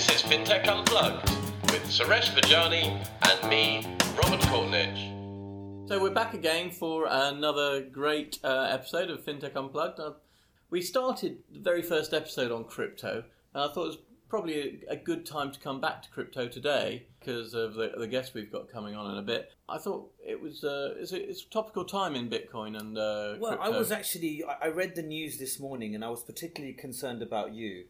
This is FinTech Unplugged with Suresh Vaghjiani and me, Robert Courtneidge. So we're back again for another great uh, episode of FinTech Unplugged. Uh, we started the very first episode on crypto, and I thought it was probably a, a good time to come back to crypto today because of the, the guest we've got coming on in a bit. I thought it was uh, it's, a, it's a topical time in Bitcoin and uh, Well, crypto. I was actually I I read the news this morning, and I was particularly concerned about you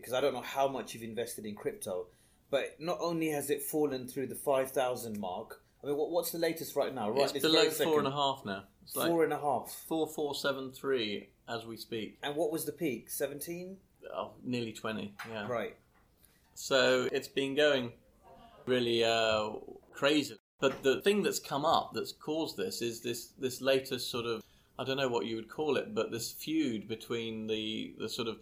because I don't know how much you've invested in crypto, but not only has it fallen through the five thousand mark. I mean, what, what's the latest right now? Right, it's below four and a half now. It's like Four and a half. four four seven three as we speak. And what was the peak? Seventeen. Oh, nearly twenty. Yeah. Right. So it's been going really uh, crazy. But the thing that's come up that's caused this is this this latest sort of I don't know what you would call it, but this feud between the the sort of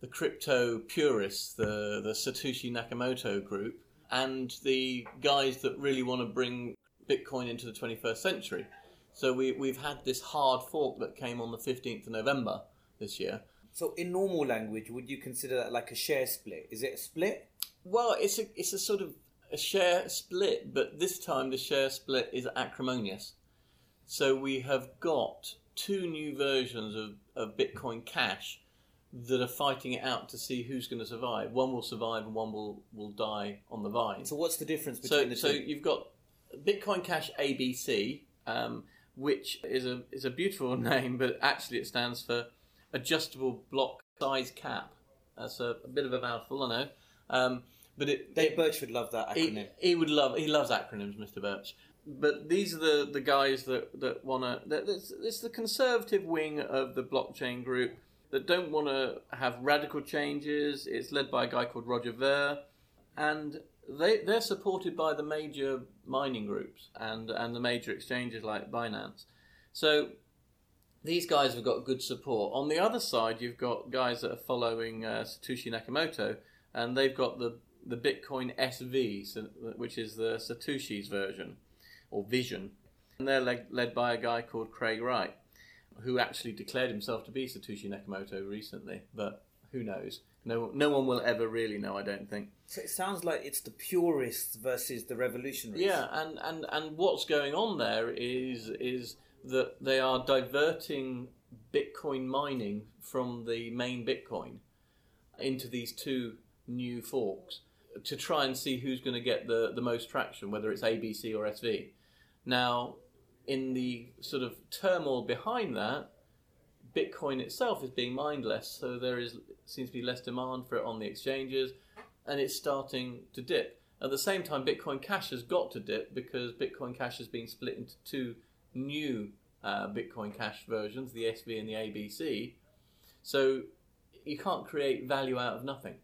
the crypto purists, the the Satoshi Nakamoto group, and the guys that really want to bring Bitcoin into the 21st century. So we we've had this hard fork that came on the 15th of November this year. So, in normal language, would you consider that like a share split? Is it a split? Well, it's a it's a sort of a share split, but this time the share split is acrimonious. So we have got two new versions of, of Bitcoin Cash that are fighting it out to see who's going to survive. One will survive and one will, will die on the vine. So, what's the difference between So, the so two? you've got Bitcoin Cash ABC, um, which is a is a beautiful name, but actually it stands for Adjustable Block Size Cap. That's a, a bit of a mouthful, I know. Um, but it, Dave it- Birch would love that acronym. he, he would love he loves acronyms, Mr. Birch. But these are the, the guys that, that want to. It's the conservative wing of the blockchain group that don't want to have radical changes. It's led by a guy called Roger Ver, and they they're supported by the major mining groups and and the major exchanges like Binance. So these guys have got good support. On the other side, you've got guys that are following uh, Satoshi Nakamoto, and they've got the the Bitcoin SV, which is the Satoshi's version or vision, and they're led by a guy called Craig Wright, who actually declared himself to be Satoshi Nakamoto recently. But who knows? No, no one will ever really know. I don't think. So, it sounds like it's the purists versus the revolutionaries. Yeah, and, and, and what's going on there is is that they are diverting Bitcoin mining from the main Bitcoin into these two new forks to try and see who's going to get the, the most traction, whether it's ABC or SV. Now, in the sort of turmoil behind that, Bitcoin itself is being mined less, so there is seems to be less demand for it on the exchanges, and it's starting to dip. At the same time, Bitcoin Cash has got to dip because Bitcoin Cash has been split into two new uh, Bitcoin Cash versions, the SV and the ABC. So you can't create value out of nothing.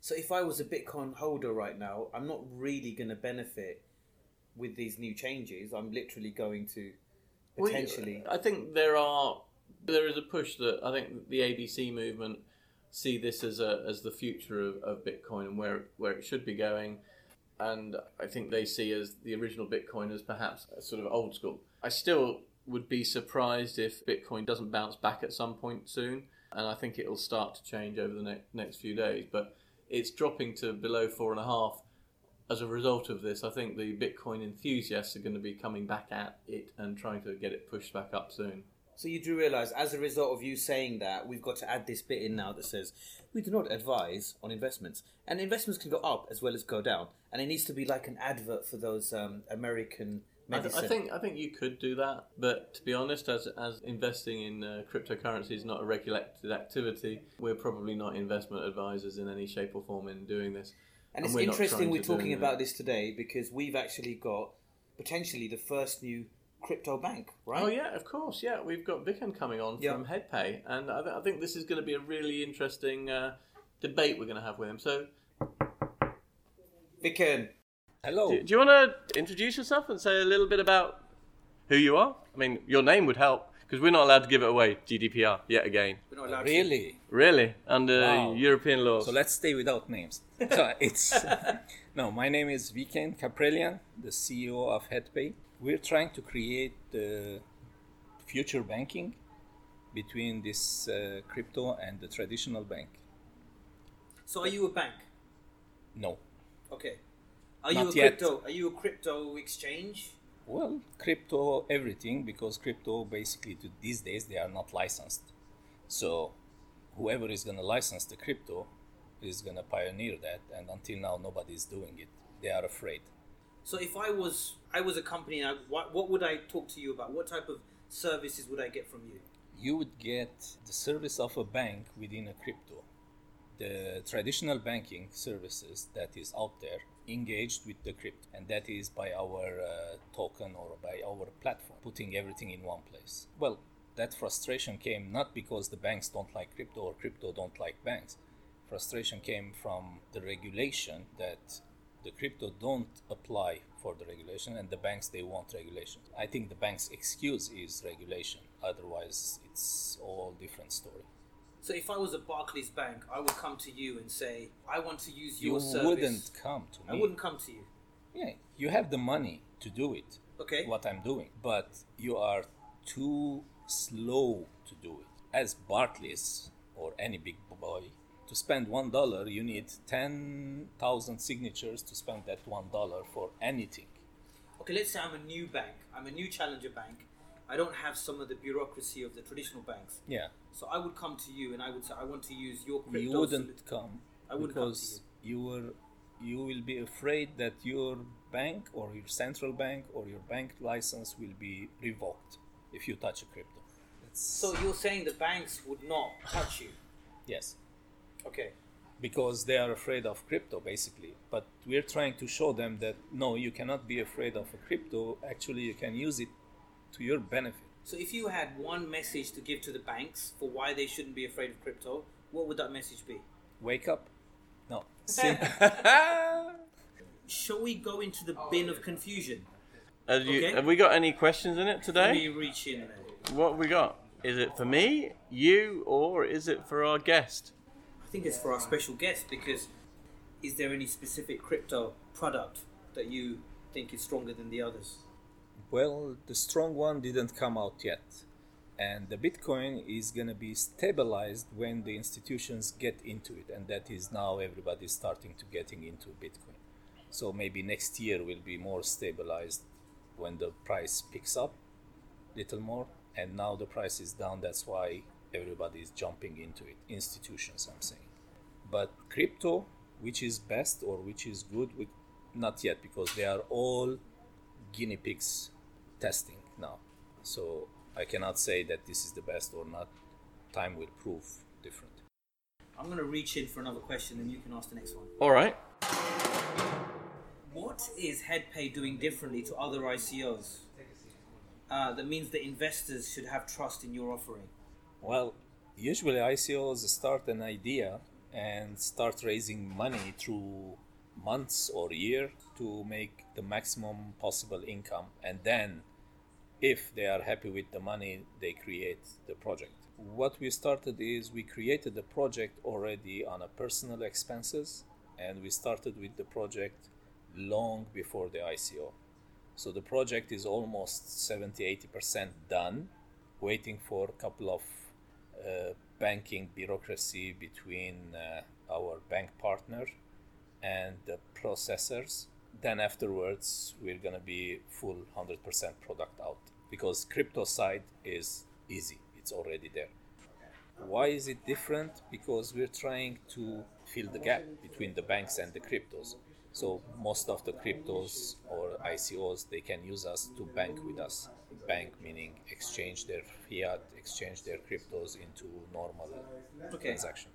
So if I was a Bitcoin holder right now, I'm not really going to benefit with these new changes. I'm literally going to Well, potentially. Uh, I think there are there is a push that I think the ABC movement see this as a as the future of, of Bitcoin and where where it should be going, and I think they see as the original Bitcoin as perhaps a sort of old school. I still would be surprised if Bitcoin doesn't bounce back at some point soon, and I think it will start to change over the ne- next few days. But it's dropping to below four and a half as a result of this, I think the Bitcoin enthusiasts are going to be coming back at it and trying to get it pushed back up soon. So you do realise, as a result of you saying that, we've got to add this bit in now that says we do not advise on investments, and investments can go up as well as go down, and it needs to be like an advert for those um, American medicine. I think I think you could do that, but to be honest, as as investing in uh, cryptocurrency is not a regulated activity, we're probably not investment advisors in any shape or form in doing this. And it's we're interesting we're talking that. about this today because we've actually got potentially the first new crypto bank, right? Oh yeah, of course, yeah. We've got Vicken coming on Yeah. from HeadPay, and I, th- I think this is going to be a really interesting uh, debate we're going to have with him. So, Vicken, Hello. do, do you want to introduce yourself and say a little bit about who you are? I mean, your name would help because we're not allowed to give it away. GDPR yet again. we're not allowed to- Really? Really, under Wow. European laws. So let's stay without names. So it's no. My name is Viken Kaprelian, the CEO of HeadPay. We're trying to create the future banking between this uh, crypto and the traditional bank. So are you a bank? No. Okay. Are you a yet. crypto? Are you a crypto exchange? Well, crypto everything because crypto basically to these days they are not licensed. So whoever is going to license the crypto is going to pioneer that and until now nobody is doing it. They are afraid. So if I was I was a company, I, what what would I talk to you about? What type of services would I get from you? You would get the service of a bank within a crypto. The traditional banking services that is out there engaged with the crypto and that is by our uh, token or by our platform putting everything in one place. Well, that frustration came not because the banks don't like crypto or crypto don't like banks. Frustration came from the regulation that the crypto don't apply for the regulation and the banks they want regulation. I think the bank's excuse is regulation. Otherwise it's all different story. So if I was a Barclays Bank, I would come to you and say, I want to use You your service. You wouldn't come to me. I wouldn't come to you. Yeah, you have the money to do it. Okay. What I'm doing, but you are too slow to do it. As Barclays or any big boy, to spend one dollar, you need ten thousand signatures to spend that one dollar for anything. Okay, let's say I'm a new bank. I'm a new challenger bank. I don't have some of the bureaucracy of the traditional banks. Yeah, So I would come to you and I would say, I want to use your crypto. you wouldn't come I to because you were you will be afraid that your bank or your central bank or your bank license will be revoked if you touch a crypto. That's, So you're saying the banks would not touch you? yes. Okay. because they are afraid of crypto basically but we're trying to show them that no you cannot be afraid of a crypto actually you can use it to your benefit So if you had one message to give to the banks for why they shouldn't be afraid of crypto, what would that message be? wake up no Shall we go into the oh, bin of confusion? Have, you, Okay. have we got any questions in it Let today? me reach in there. What have we got? Is it for me, you, or is it for our guest? I think it's for our special guest because is there any specific crypto product that you think is stronger than the others? Well the strong one didn't come out yet. And the bitcoin is going to be stabilized when the institutions get into it. And that is now everybody starting to getting into bitcoin. So maybe next year will be more stabilized when the price picks up a little more. And now the price is down. That's why everybody is jumping into it. Institutions i'm saying. But crypto which is best or which is good not yet because they are all guinea pigs testing now so i cannot say that this is the best or not time will prove different I'm going to reach in for another question and you can ask the next one. All right. What is HeadPay doing differently to other ICOs? Uh, that means that investors should have trust in your offering. Well, usually ICOs start an idea and start raising money through months or year to make the maximum possible income and then if they are happy with the money they create the project. What we started is we created the project already on a personal expenses and we started with the project long before the ICO so the project is almost 70 80% done waiting for a couple of uh, banking bureaucracy between uh, our bank partner and the processors. Then afterwards, we're gonna be full 100% product out because crypto side is easy; it's already there. Why is it different? Because we're trying to fill the gap between the banks and the cryptos. So most of the cryptos or ICOs they can use us to bank with us. Bank meaning exchange their fiat, exchange their cryptos into normal Okay. transaction.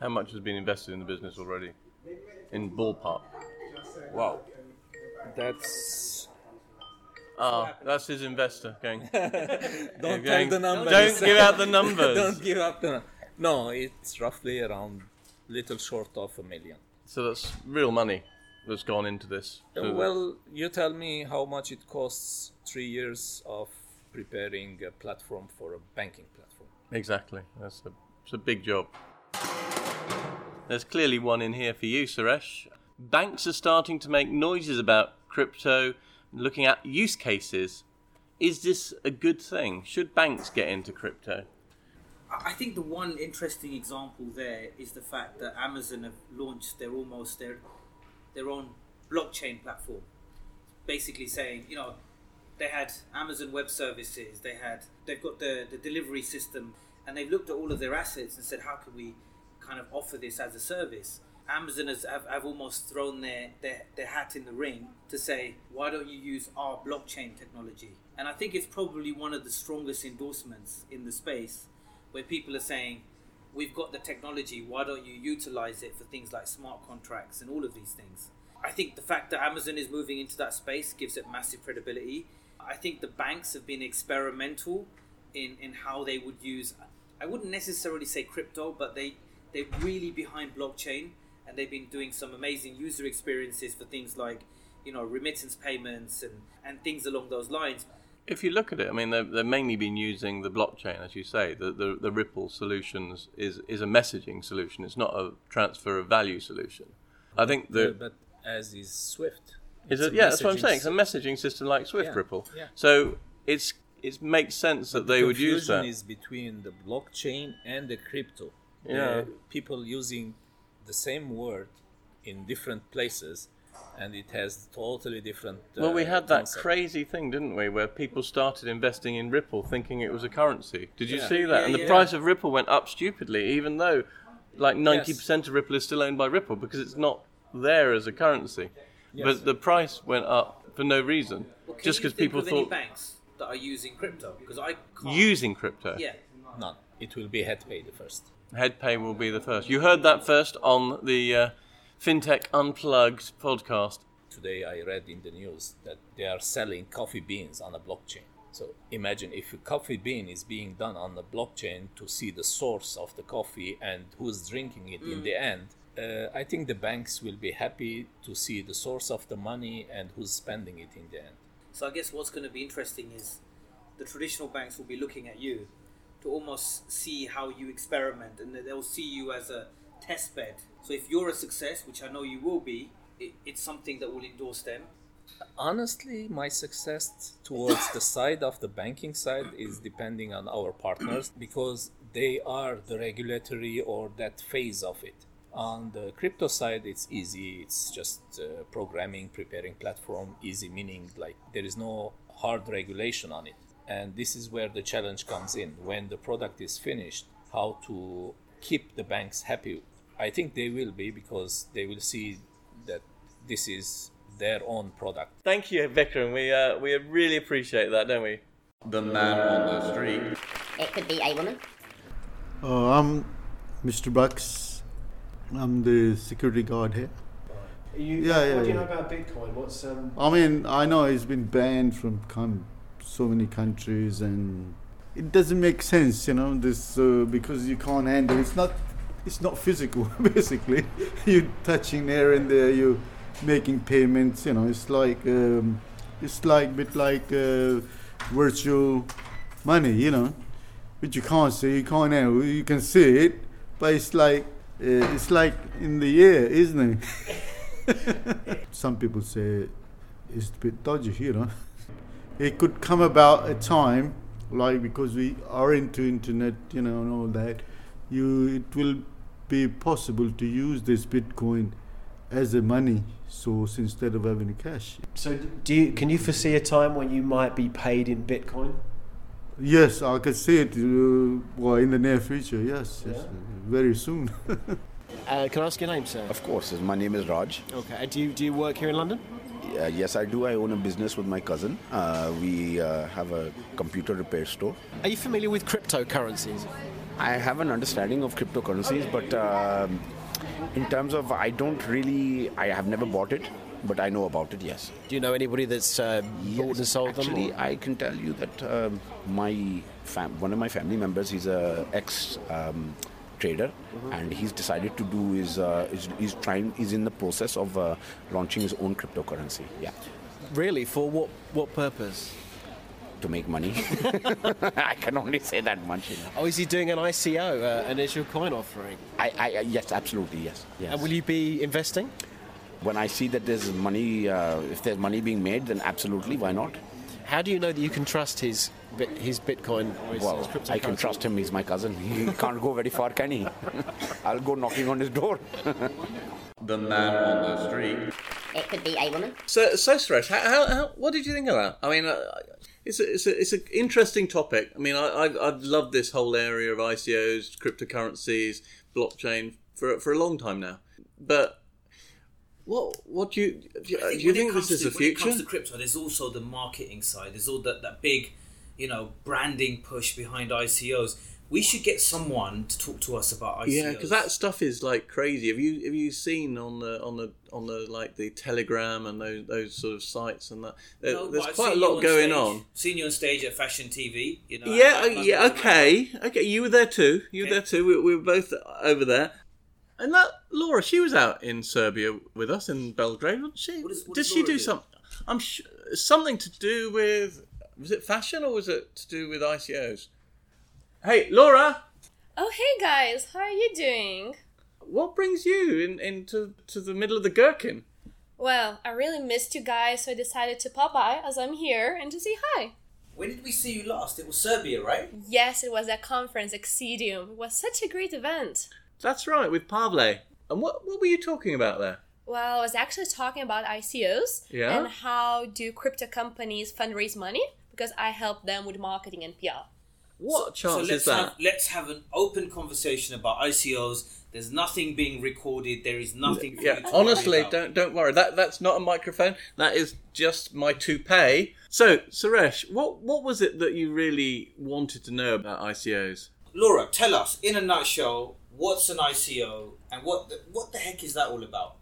How much has been invested in the business already? In ballpark. Wow, that's Ah, that's his investor going. don't going, tell the numbers. Don't give out the numbers. don't give up the. No, it's roughly around little short of a million. So that's real money that's gone into this. So well, you tell me how much it costs three years of preparing a platform for a banking platform. exactly. That's a, it's a big job. There's clearly one in here for you, Suresh. Banks are starting to make noises about crypto, looking at use cases. Is this a good thing? Should banks get into crypto? I think the one interesting example there is the fact that Amazon have launched their almost their their own blockchain platform. Basically saying, you know, they had Amazon Web Services, they had they've got the, the delivery system, and they've looked at all of their assets and said, how can we kind of offer this as a service? Amazon has have, have almost thrown their, their, their hat in the ring to say, why don't you use our blockchain technology? And I think it's probably one of the strongest endorsements in the space where people are saying, we've got the technology, why don't you utilize it for things like smart contracts and all of these things? I think the fact that Amazon is moving into that space gives it massive credibility. I think the banks have been experimental in, in how they would use, I wouldn't necessarily say crypto, but they, they're really behind blockchain and they've been doing some amazing user experiences for things like you know remittance payments and and things along those lines if you look at it, I mean, they've, they've mainly been using the blockchain, as you say. The, the, the Ripple solutions is, is a messaging solution. It's not a transfer of value solution. I think the Yeah, but as is Swift. is it, yeah, that's what I'm saying. It's a messaging system like Swift Yeah, Ripple. yeah. So it's it makes sense that they would use confusion that. is between the blockchain and the crypto. Yeah. The people using the same word in different places, and it has totally different. Well, we uh, had that concept. crazy thing, didn't we, where people started investing in Ripple thinking it was a currency. Did you Yeah. see that? Yeah, and the yeah. price of Ripple went up stupidly, even though like 90% of Ripple is still owned by Ripple because it's not there as a currency. Yes. But the price went up for no reason, Well, just because people of any thought banks that are using crypto because I can't. using crypto. yeah None. It will be HeadPay the first. HeadPay will be the first. You heard that first on the uh, FinTech Unplugged podcast. Today I read in the news that they are selling coffee beans on a blockchain. So imagine if a coffee bean is being done on the blockchain to see the source of the coffee and who's drinking it in the end. Uh, I think the banks will be happy to see the source of the money and who's spending it in the end. so I guess what's going to be interesting is the traditional banks will be looking at you to almost see how you experiment and they'll see you as a test bed. So if you're a success which I know you will be it, it's something that will endorse them. Honestly my success towards the side of the banking side is depending on our partners because they are the regulatory or that phase of it. On the crypto side it's easy. It's just uh, programming preparing platform easy meaning like there is no hard regulation on it and this is where the challenge comes in when the product is finished how to keep the banks happy i think they will be because they will see that this is their own product Thank you, Vikram. We uh, we really appreciate that, don't we? The man on the street. It could be a woman. Uh, I'm Mr. Bucks. I'm the security guard here. You, Yeah, yeah, What do you yeah. know about Bitcoin? What's um? I mean, I know it's been banned from con- so many countries, and it doesn't make sense, you know, this uh, because you can't handle. It's not. It's not physical, basically. You're touching there and there. You're making payments. You know, it's like um, it's like bit like uh, virtual money. You know, but you can't see. You can't handle. You can see it, but it's like uh, it's like in the air, isn't it? Some people say it's a bit dodgy, you know. It could come about a time, like because we are into internet, you know, and all that. You, it will be possible to use this Bitcoin as a money source instead of having cash. So do you can you foresee a time when you might be paid in Bitcoin? Yes, I can see it. Uh, well, in the near future, yes, yes, very soon. Uh, can I ask your name, sir? Of course, my name is Raj. Okay. And do you do you work here in London? Uh, yes, I do. I own a business with my cousin. Uh, we uh, have a computer repair store. Are you familiar with cryptocurrencies? I have an understanding of cryptocurrencies, but um, in terms of, I don't really, I have never bought it, but I know about it. Yes. Do you know anybody that's uh, bought and sold them? Actually, I can tell you that um, my fam- one of my family members, he's a ex. Um, trader and he's decided to do is, uh, is he's trying he's in the process of uh, launching his own cryptocurrency yeah really for what what purpose? to make money. I can only say that much. You know. Oh, is he doing an ICO, uh, initial coin offering? I, I, I- yes, absolutely, yes. yes. And will you be investing? When I see that there's money, uh, if there's money being made, then absolutely, why not? How do you know that you can trust his bit, his Bitcoin or his, his Well, cryptocurrency? I can trust him. He's my cousin. He can't go very far, can he? I'll go knocking on his door. The man on the street. It could be a woman. So, so Suresh, how, how, how, what did you think of that? I mean, uh, it's a, it's a, it's an interesting topic. I mean, I, I've, I've loved this whole area of ICOs, cryptocurrencies, blockchain for for a long time now. But what what do you do you, I do you think comes this is to- the When it comes to crypto, there's also the marketing side. There's all that, that big, you know, branding push behind ICOs. We should get someone to talk to us about ICOs. Yeah, because that stuff is like crazy. Have you have you seen on the on the on the like the Telegram and those those sort of sites and that? There, No, there's quite a lot going stage, on. Seen you on stage at Fashion TV. You know. Yeah, at uh, yeah, London okay, okay. You were there too. You were Okay. there too. We, we were both over there. And that Laura, she was out in Serbia with us in Belgrade, wasn't she? What is- what Did does she do do? something? I'm sure something to do with was it fashion or was it to do with ICOs? Hey, Laura, Oh, hey guys, how are you doing? what brings you in into to the middle of the gherkin? Well, I really missed you guys, so I decided to pop by as I'm here and to say hi. When did we see you last? It was Serbia, right? Yes, it was at conference, Exedium. It was such a great event. That's right, with Pavle. And what what were you talking about there? Well, I was actually talking about ICOs Yeah? and how do crypto companies fundraise money because I help them with marketing and PR. What chance so let's is that? Have, let's have an open conversation about ICOs. There's nothing being recorded. There is nothing. For Yeah, you to honestly, worry about. don't don't worry. That that's not a microphone. That is just my toupee. So, Suresh, what what was it that you really wanted to know about ICOs? Laura, tell us in a nutshell what's an ICO and what the, what the heck is that all about?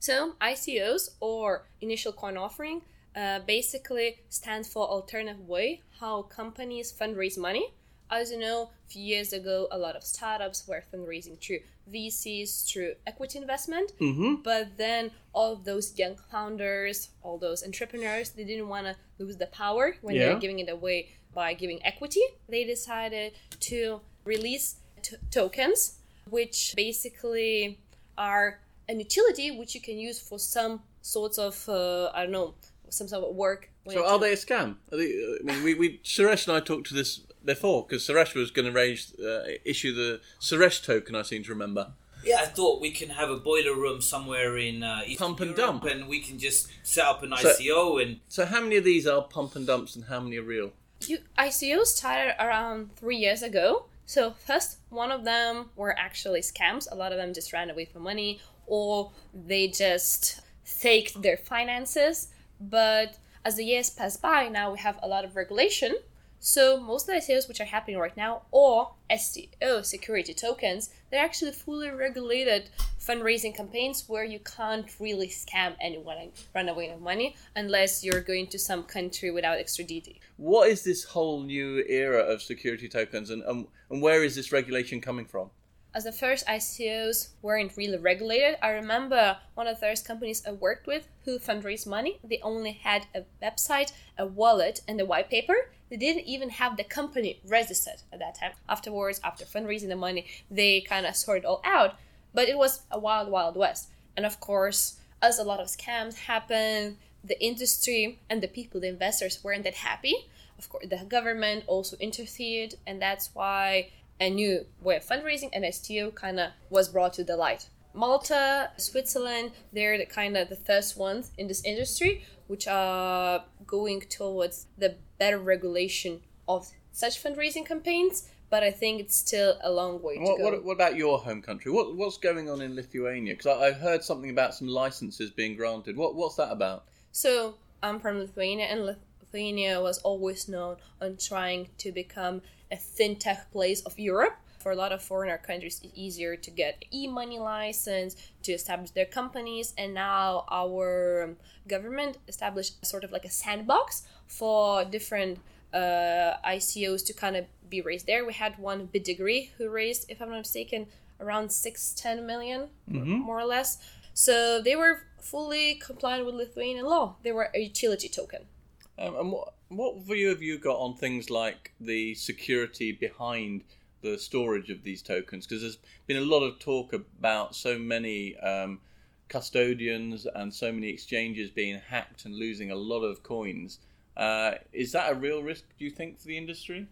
So, ICOs or initial coin offering uh, basically stands for alternative way how companies fundraise money. As you know, a few years ago, a lot of startups were fundraising through VCs, through equity investment. Mm-hmm. But then all of those young founders, all those entrepreneurs, they didn't want to lose the power when Yeah. they're giving it away by giving equity. They decided to release t- tokens, which basically are an utility which you can use for some sorts of uh, I don't know some sort of work. So, are they a scam? Are they, I mean, we, we Suresh and I talked to this before because Suresh was going to raise uh, issue the Suresh token. I seem to remember. Yeah, I thought we can have a boiler room somewhere in uh, Eastern Pump and Europe dump. and we can just set up an So- ICO and So, how many of these are pump and dumps, and how many are real? You, ICOs started around three years ago. So first, one of them were actually scams. A lot of them just ran away for money, or they just faked their finances. But as the years pass by, now we have a lot of regulation. So most of the ICOs which are happening right now, or STO security tokens, they're actually fully regulated fundraising campaigns where you can't really scam anyone and run away with money unless you're going to some country without extraditing. What is this whole new era of security tokens, and and, and where is this regulation coming from? As the first ICOs weren't really regulated, I remember one of the first companies I worked with who fundraised money. They only had a website, a wallet, and a white paper. They didn't even have the company registered at that time. Afterwards, after fundraising the money, they kind of sorted all out. But it was a wild, wild west. And of course, as a lot of scams happened, the industry and the people, the investors, weren't that happy. Of course, the government also interfered, and that's why a new way of fundraising and STO kind of was brought to the light. Malta, Switzerland, they're the kind of the first ones in this industry which are going towards the better regulation of such fundraising campaigns. But I think it's still a long way to What, go. what, what about your home country? What, what's going on in Lithuania? Because I, I heard something about some licenses being granted. What, what's that about? So I'm from Lithuania, and Lithuania was always known on trying to become a fintech place of Europe. For a lot of foreigner countries, it's easier to get e-money license to establish their companies, and now our government established sort of like a sandbox for different uh, ICOs to kind of be raised there. We had one BitDegree who raised, if I'm not mistaken, around six ten million, more or less. So they were fully compliant with Lithuanian law. They were a utility token. Um, and what, what view have you got on things like the security behind the storage of these tokens? Because there's been a lot of talk about so many um, custodians and so many exchanges being hacked and losing a lot of coins. Uh, is that a real risk, do you think, for the industry?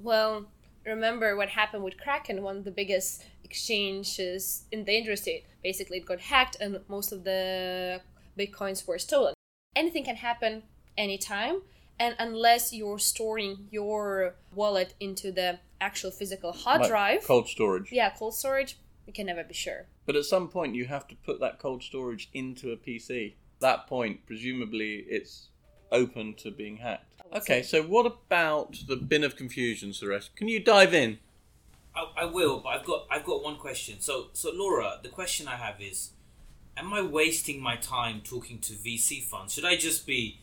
Well, remember what happened with Kraken, one of the biggest exchanges in the industry. Basically, it got hacked and most of the bitcoins were stolen. Anything can happen anytime, and unless you're storing your wallet into the actual physical hard Like drive, Cold storage. yeah, cold storage, you can never be sure. But at some point, you have to put that cold storage into a PC. That point, presumably, it's open to being hacked. Okay, say. so what about the bin of confusion, Suresh? Can you dive in? I, I will, but I've got I've got one question. So so Laura, the question I have is, am I wasting my time talking to VC funds? Should I just be,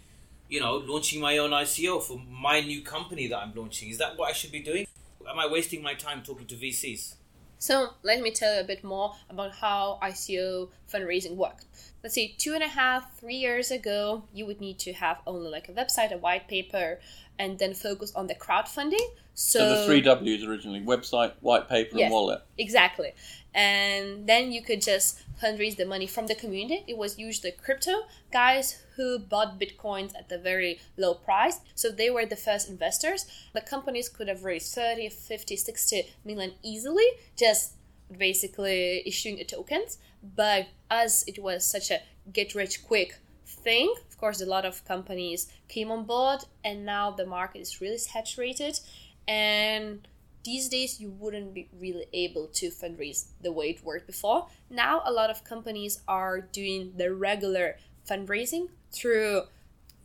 you know, launching my own ICO for my new company that I'm launching? Is that what I should be doing? Am I wasting my time talking to VCs? So let me tell you a bit more about how ICO fundraising works. Let's say two and a half, three years ago, you would need to have only like a website, a white paper, and then focus on the crowdfunding. So, So, the three W's originally website, white paper, Yes. and wallet. Exactly. And then you could just fundraise the money from the community. It was usually crypto guys who bought bitcoins at a very low price. So they were the first investors. The companies could have raised 30, 50, 60 million easily, just basically issuing the tokens. But as it was such a get rich quick thing, of course, a lot of companies came on board, and now the market is really saturated. And these days you wouldn't be really able to fundraise the way it worked before. Now a lot of companies are doing the regular fundraising through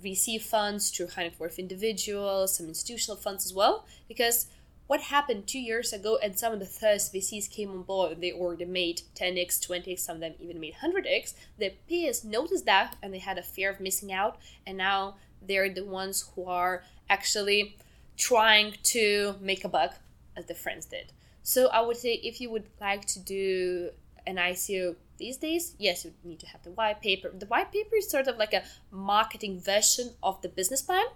VC funds, through high net worth individuals, some institutional funds as well. Because what happened two years ago, and some of the first VCs came on board, they already made 10x, 20x, some of them even made 100x. The peers noticed that, and they had a fear of missing out, and now they're the ones who are actually trying to make a buck as the friends did. So I would say if you would like to do an ICO these days, yes, you need to have the white paper. The white paper is sort of like a marketing version of the business plan,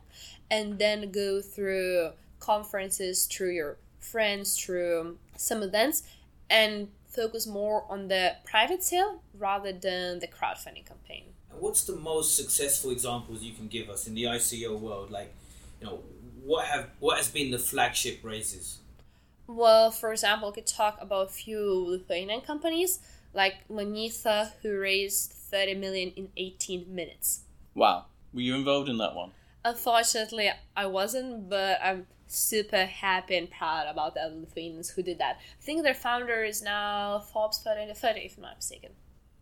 and then go through conferences, through your friends, through some events, and focus more on the private sale rather than the crowdfunding campaign. What's the most successful examples you can give us in the ICO world? Like, you know, what have what has been the flagship raises? Well, for example, we could talk about a few Lithuanian companies like Monetha, who raised 30 million in 18 minutes. Wow. Were you involved in that one? Unfortunately, I wasn't, but I'm super happy and proud about the Lithuanians who did that. I think their founder is now Forbes 30 to 30, if I'm not mistaken.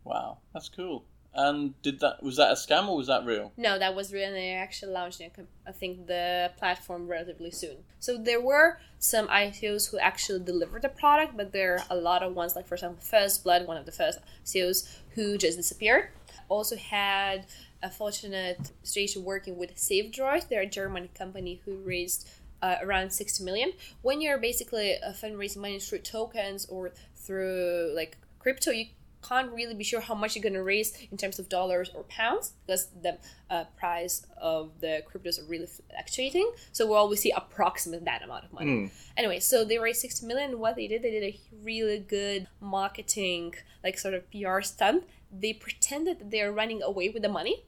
Wow, that's cool. And did that was that a scam or was that real? No, that was real. and They're actually launched, I think, the platform relatively soon. So there were some ICOs who actually delivered the product, but there are a lot of ones, like for example, First Blood, one of the first ICOs, who just disappeared. Also had a fortunate situation working with Savedroid. They're a German company who raised uh, around 60 million. When you're basically uh, fundraising money through tokens or through like crypto, you can't really be sure how much you're going to raise in terms of dollars or pounds because the uh, price of the cryptos are really fluctuating. So we always see approximate that amount of money. Anyway, so they raised 60 million. What they did, they did a really good marketing, like sort of PR stunt. They pretended that they are running away with the money.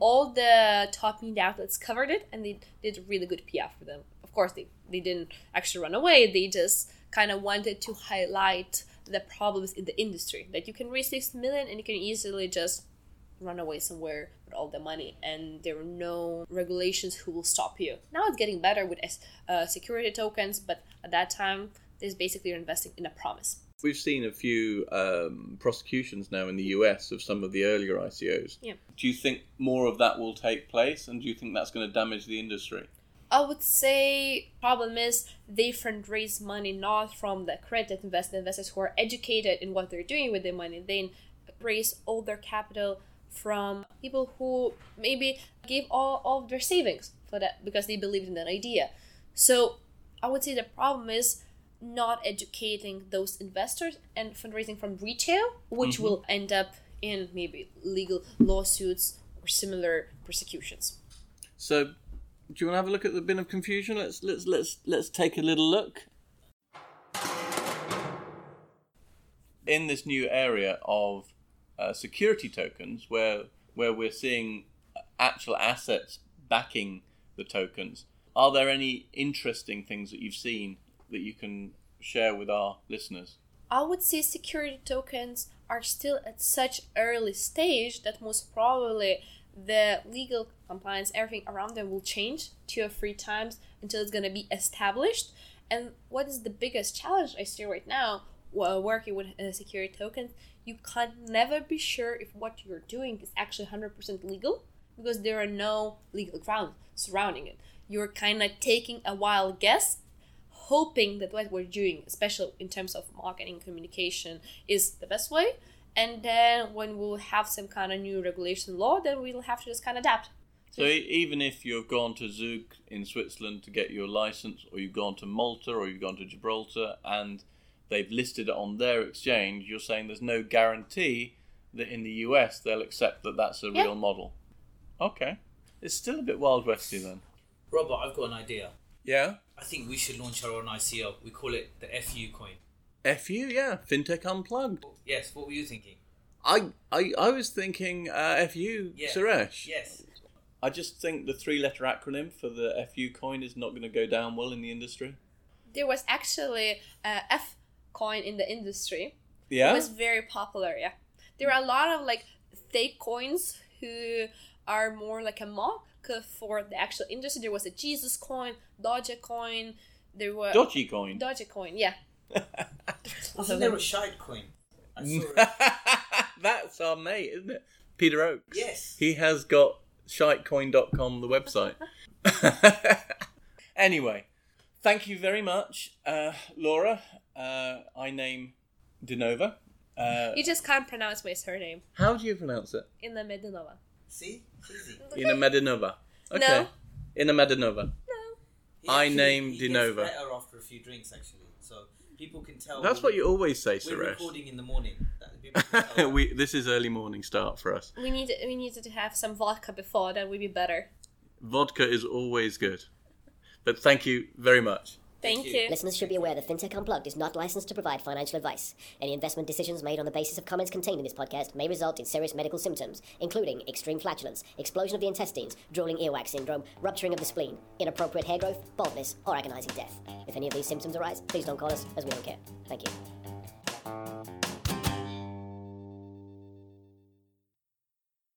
All the top media outlets covered it, and they did really good PR for them. Of course, they, they didn't actually run away. They just kind of wanted to highlight the problems in the industry that you can raise 60 million and you can easily just run away somewhere with all the money and there are no regulations who will stop you now it's getting better with uh, security tokens but at that time there's basically you're investing in a promise We've seen a few um, prosecutions now in the US of some of the earlier ICOs. Yeah. Do you think more of that will take place, and do you think that's going to damage the industry? I would say problem is they fundraise money not from the credit investors, investors who are educated in what they're doing with their money. They raise all their capital from people who maybe gave all, all of their savings for that because they believed in that idea. So I would say the problem is not educating those investors and fundraising from retail, which mm-hmm. will end up in maybe legal lawsuits or similar persecutions. So, do you want to have a look at the bin of confusion? Let's let's let's let's take a little look. In this new area of uh, security tokens, where where we're seeing actual assets backing the tokens. Are there any interesting things that you've seen that you can share with our listeners? I would say security tokens are still at such early stage that most probably the legal compliance, everything around them will change two or three times until it's gonna be established. And what is the biggest challenge I see right now while working with uh, security tokens? You can't never be sure if what you're doing is actually 100% legal because there are no legal grounds surrounding it. You're kind of taking a wild guess hoping that what we're doing, especially in terms of marketing communication, is the best way. And then when we'll have some kind of new regulation law, then we'll have to just kind of adapt. So e- even if you've gone to Zug in Switzerland to get your license, or you've gone to Malta, or you've gone to Gibraltar, and they've listed it on their exchange, you're saying there's no guarantee that in the US they'll accept that that's a Yeah. real model. Okay, it's still a bit wild westy then. Robert, I've got an idea. Yeah. I think we should launch our own ICO. We call it the FU coin. FU, yeah, FinTech Unplugged. Yes, what were you thinking? I, I, I was thinking uh, FU, Yeah. Suresh. Yes. I just think the three letter acronym for the FU coin is not going to go down well in the industry. There was actually a F coin in the industry. Yeah? It was very popular, yeah. There are a lot of like fake coins who are more like a mock for the actual industry. There was a Jesus coin, Doge coin, there were Dodgy coin. Doge coin, yeah. Wasn't there a shite coin? I saw it. That's our mate, isn't it? Peter Oakes. Yes. He has got shitecoin.com, the website. anyway, thank you very much, uh, Laura. Uh, I name Denova. Uh, You just can't pronounce my surname how do you pronounce it? in the Medinova. See? Easy. In a Medinova. Okay. No. In a Medinova. He I name he gets Dinova. better after a few drinks, actually. So people can tell. That's what you always say, We're recording in the morning. That people we, this is early morning start for us. We need we needed to have some vodka before, that would be better. Vodka is always good. But thank you very much. Thank, you. you. Listeners should be aware that FinTech Unplugged is not licensed to provide financial advice. Any investment decisions made on the basis of comments contained in this podcast may result in serious medical symptoms, including extreme flatulence, explosion of the intestines, drooling earwax syndrome, rupturing of the spleen, inappropriate hair growth, baldness, or agonizing death. If any of these symptoms arise, please don't call us, as we don't care. Thank you.